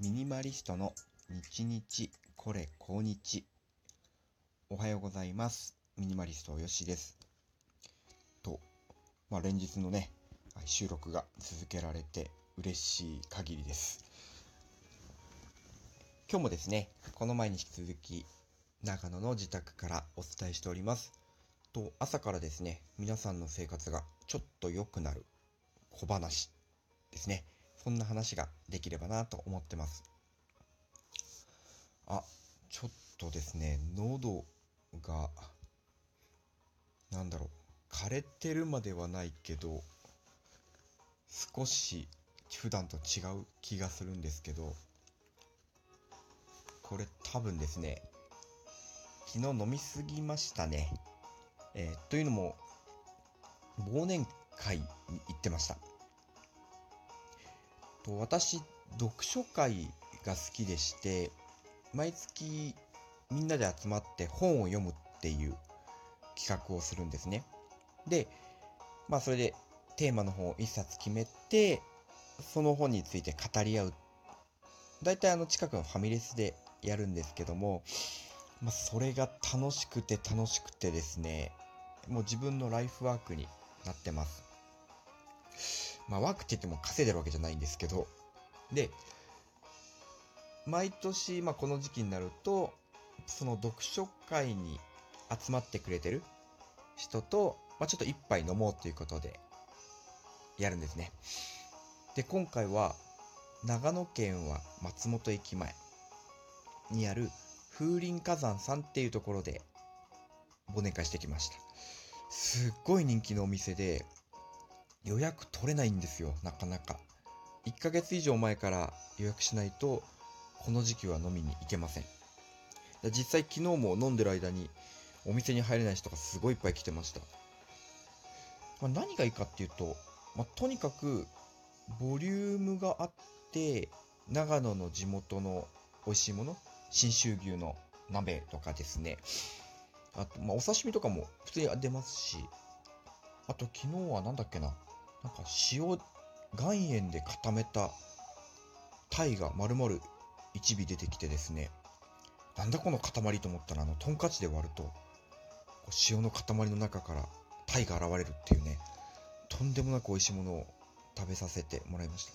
ミニマリストの日日これ今日。おはようございます。ミニマリストよしです。と、まあ、連日のね収録が続けられて嬉しい限りです。今日もですねこの前に引き続き長野の自宅からお伝えしております。と朝からですね皆さんの生活がちょっと良くなる小話ですね。そんな話ができればなと思ってます。あ、ちょっとですね、喉が、なんだろう、枯れてるまではないけど、少し普段と違う気がするんですけど、これ多分ですね、昨日飲みすぎましたね。えー、というのも、忘年会に行ってました。と私読書会が好きでして毎月みんなで集まって本を読むっていう企画をするんですね。でまあそれでテーマの本を一冊決めてその本について語り合う。大体あの近くのファミレスでやるんですけども、まあ、それが楽しくて楽しくてですねもう自分のライフワークになってます。まあ、ワークって言っても稼いでるわけじゃないんですけど、で、毎年、まあ、この時期になると、その読書会に集まってくれてる人と、まあ、ちょっと一杯飲もうということで、やるんですね。で、今回は、長野県は松本駅前にある風林火山さんっていうところで忘年会してきました。すっごい人気のお店で、予約取れないんですよ、なかなか。1ヶ月以上前から予約しないと、この時期は飲みに行けません。実際昨日も飲んでる間にお店に入れない人がすごいいっぱい来てました。まあ、何がいいかっていうと、まあ、とにかくボリュームがあって、長野の地元の美味しいもの、信州牛の鍋とかですね、あと、まあ、お刺身とかも普通に出ますし、あと昨日は何だっけな、なんか塩岩塩で固めた鯛が丸々1尾出てきてですねなんだこの塊と思ったらあのトンカチで割ると塩の塊の中から鯛が現れるっていうねとんでもなく美味しいものを食べさせてもらいました。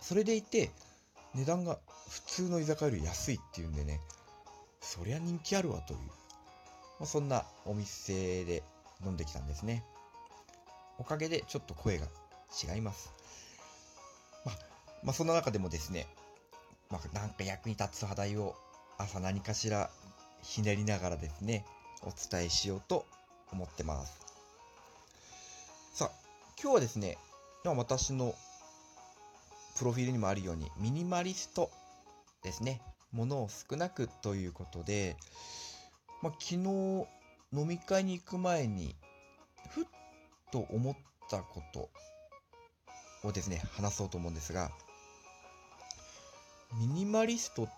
それでいて値段が普通の居酒屋より安いっていうんでねそりゃ人気あるわという、まあ、そんなお店で飲んできたんですね。おかげでちょっと声が違います。まあ、まあ、そんな中でもですね、まあ、なんか役に立つ話題を朝何かしらひねりながらですね、お伝えしようと思ってます。さあ、今日はですね、私のプロフィールにもあるように、ミニマリストですね。ものを少なくということで、まあ、昨日飲み会に行く前に、と思ったことをですね、話そうと思うんですが、ミニマリストっ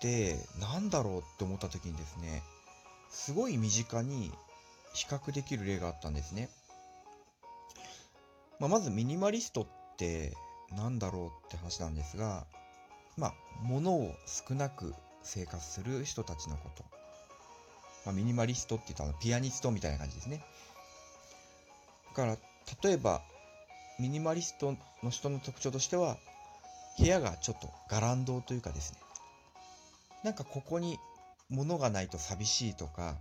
て何だろうって思った時にですね、すごい身近に比較できる例があったんですね。まあ、まずミニマリストって何だろうって話なんですが、まあ、物を少なく生活する人たちのこと。まあ、ミニマリストって言ったらピアニストみたいな感じですね。から例えばミニマリストの人の特徴としては部屋がちょっとガランドというかですね。なんかここに物がないと寂しいとか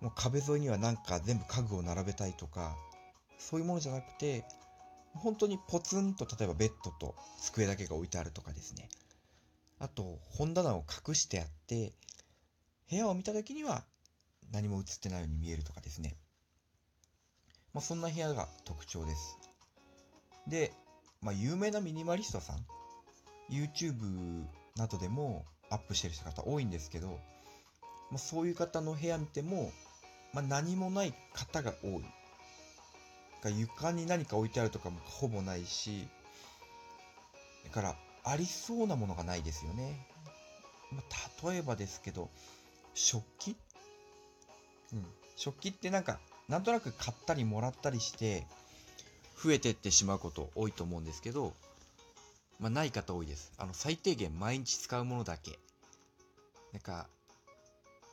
もう壁沿いにはなんか全部家具を並べたいとかそういうものじゃなくて本当にポツンと例えばベッドと机だけが置いてあるとかですね。あと本棚を隠してあって部屋を見た時には何も映ってないように見えるとかですね。まあ、そんな部屋が特徴です。で、まあ、有名なミニマリストさん、YouTube などでもアップしてる方多いんですけど、まあ、そういう方の部屋見ても、まあ、何もない方が多い。が床に何か置いてあるとかもほぼないし、だからありそうなものがないですよね。まあ、例えばですけど、食器？うん。食器ってなんかなんとなく買ったりもらったりして増えてってしまうこと多いと思うんですけどまあ、ない方多いです。あの、最低限毎日使うものだけ。なんか、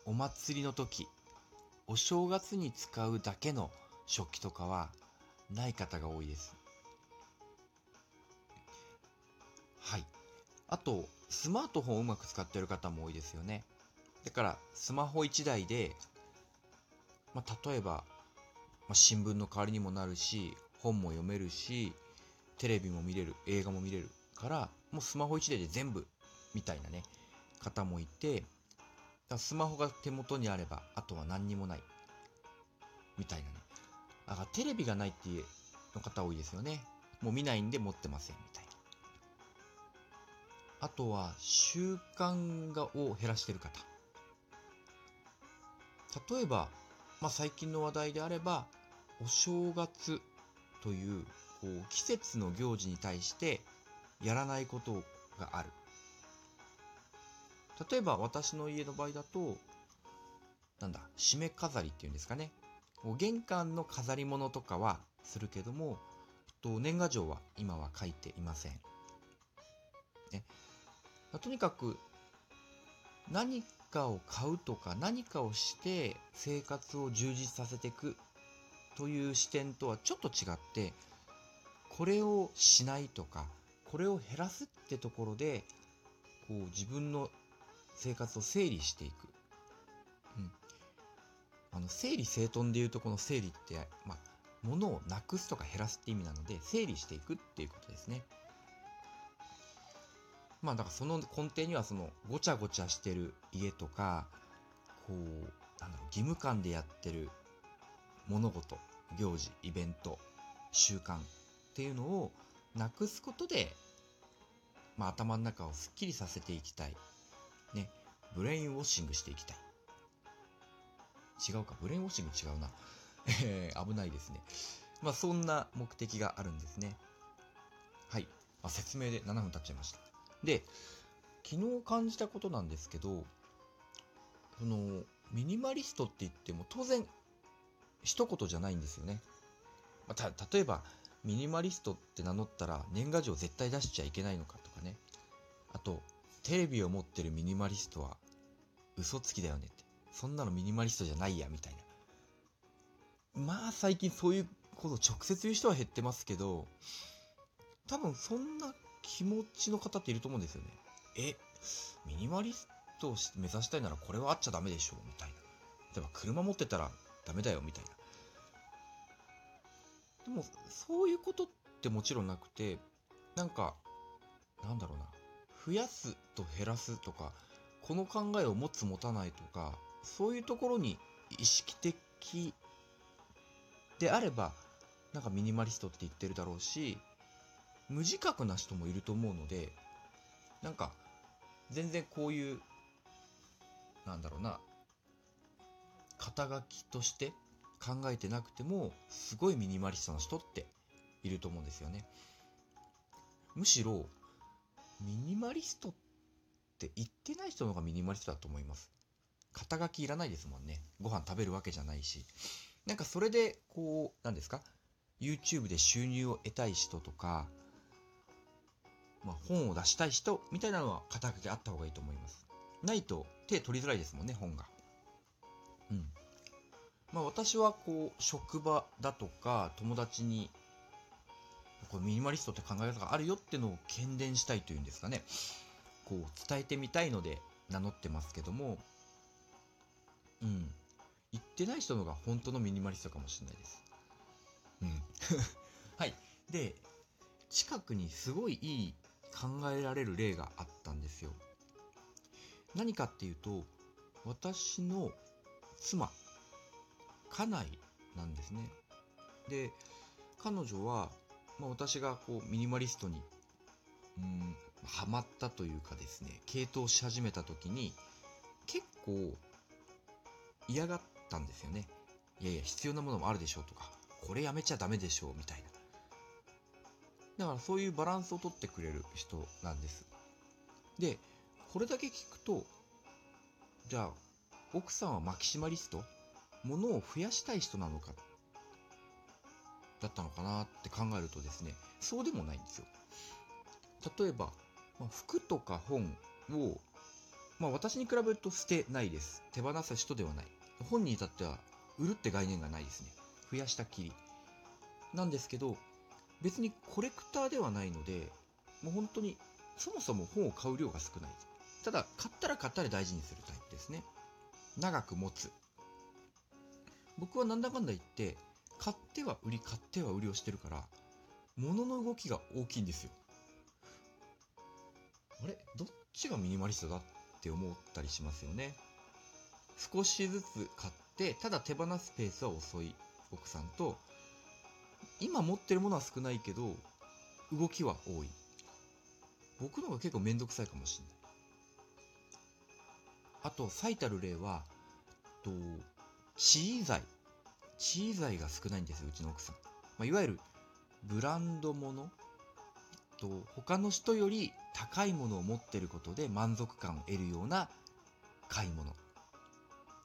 お祭りの時、お正月に使うだけの食器とかは、ない方が多いです。はい。あと、スマートフォンをうまく使ってる方も多いですよね。だから、スマホ1台で、まあ、例えば、まあ、新聞の代わりにもなるし、本も読めるし、テレビも見れる、映画も見れるから、もうスマホ1台で全部、みたいなね、方もいて、だスマホが手元にあれば、あとは何にもない。みたいなね。だからテレビがないっていうの方多いですよね。もう見ないんで持ってません、みたいな。あとは、習慣がを減らしてる方。例えば、まあ、最近の話題であれば、お正月というこう季節の行事に対してやらないことがある。例えば私の家の場合だと、なんだ、締め飾りっていうんですかね。玄関の飾り物とかはするけども、と年賀状は今は書いていません。ね、とにかく何かを買うとか何かをして生活を充実させていくという視点とはちょっと違ってこれをしないとかこれを減らすってところでこう自分の生活を整理していく、うん、あの整理整頓でいうとこの整理って、まあ、物をなくすとか減らすって意味なので整理していくっていうことですね。まあだからその根底にはそのごちゃごちゃしてる家とかこうなんだろう義務感でやってる物事行事イベント習慣っていうのをなくすことで、まあ、頭の中をすっきりさせていきたい。ね。 brainwashing していきたい。違うか。 brainwashing 違うな。えー、危ないですね。まあ、そんな目的があるんですね。はい。まあ、説明で7分経っちゃいました。で、昨日感じたことなんですけど、その、ミニマリストって言っても当然、一言じゃないんですよね。ま、た、例えば、ミニマリストって名乗ったら年賀状絶対出しちゃいけないのかとかね。あと、テレビを持ってるミニマリストは嘘つきだよねって。そんなのミニマリストじゃないや、みたいな。まあ最近そういうこと直接言う人は減ってますけど、多分そんな気持ちの方っていると思うんですよね。え、ミニマリストを目指したいならこれはあっちゃダメでしょみたいな。例えば車持ってたらダメだよみたいな。でも、そういうことってもちろんなくて、なんか、なんだろうな。増やすと減らすとか、この考えを持つ持たないとか、そういうところに意識的であれば、なんかミニマリストって言ってるだろうし、無自覚な人もいると思うので、なんか、全然こういう、なんだろうな、肩書きとして考えてなくても、すごいミニマリストな人っていると思うんですよね。むしろ、ミニマリストって言ってない人の方がミニマリストだと思います。肩書きいらないですもんね。ご飯食べるわけじゃないし。なんかそれで、こう、何ですか ?YouTube で収入を得たい人とか、まあ、本を出したい人みたいなのは肩書きあった方がいいと思います。ないと手取りづらいですもんね、本が。うん。まあ私はこう、職場だとか友達に、これミニマリストって考え方があるよってのを喧伝したいというんですかね。こう、伝えてみたいので名乗ってますけども、うん。言ってない人のが本当のミニマリストかもしれないです。うん。はい。で、近くにすごいいい考えられる例があったんですよ。何かっていうと、私の妻家内なんですね。で、彼女は、まあ、私がこうミニマリストに、うん、ハマったというかですね、系統し始めた時に、結構嫌がったんですよね。いやいや、必要なものもあるでしょうとか、これやめちゃダメでしょうみたいな。だからそういうバランスをとってくれる人なんです。で、これだけ聞くと、じゃあ、奥さんはマキシマリスト？物を増やしたい人なのか？だったのかなって考えるとですね、そうでもないんですよ。例えば、まあ、服とか本を、まあ、私に比べると捨てないです。手放す人ではない。本に至っては売るって概念がないですね。増やしたきり。なんですけど別にコレクターではないのでもう本当にそもそも本を買う量が少ない。ただ買ったら買ったら大事にするタイプですね。長く持つ。僕はなんだかんだ言って買っては売り買っては売りをしてるから物の動きが大きいんですよ。あれ？どっちがミニマリストだって思ったりしますよね。少しずつ買ってただ手放すペースは遅い奥さんと今持ってるものは少ないけど動きは多い。僕の方が結構めんどくさいかもしれない。あと最たる例はと地位材。地位材が少ないんですようちの奥さん、まあ、いわゆるブランドものと他の人より高いものを持ってることで満足感を得るような買い物。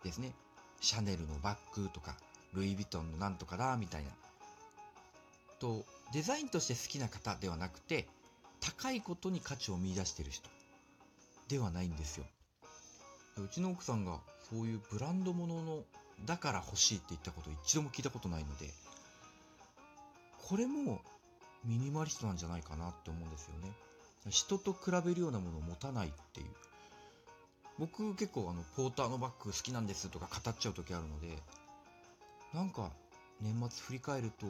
ですね。シャネルのバッグとかルイ・ヴィトンのなんとかだみたいな。とデザインとして好きな方ではなくて高いことに価値を見出してる人ではないんですよ。うちの奥さんがそういうブランド物のだから欲しいって言ったこと一度も聞いたことないのでこれもミニマリストなんじゃないかなって思うんですよね。人と比べるようなものを持たないっていう。僕結構あのポーターのバッグ好きなんですとか語っちゃう時あるのでなんか年末振り返ると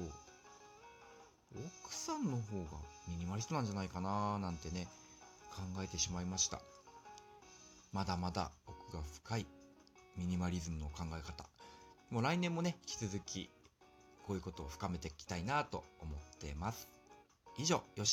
奥さんの方がミニマリストなんじゃないかななんてね考えてしまいました。まだまだ奥が深いミニマリズムの考え方。もう来年もね引き続きこういうことを深めていきたいなと思ってます。以上よし。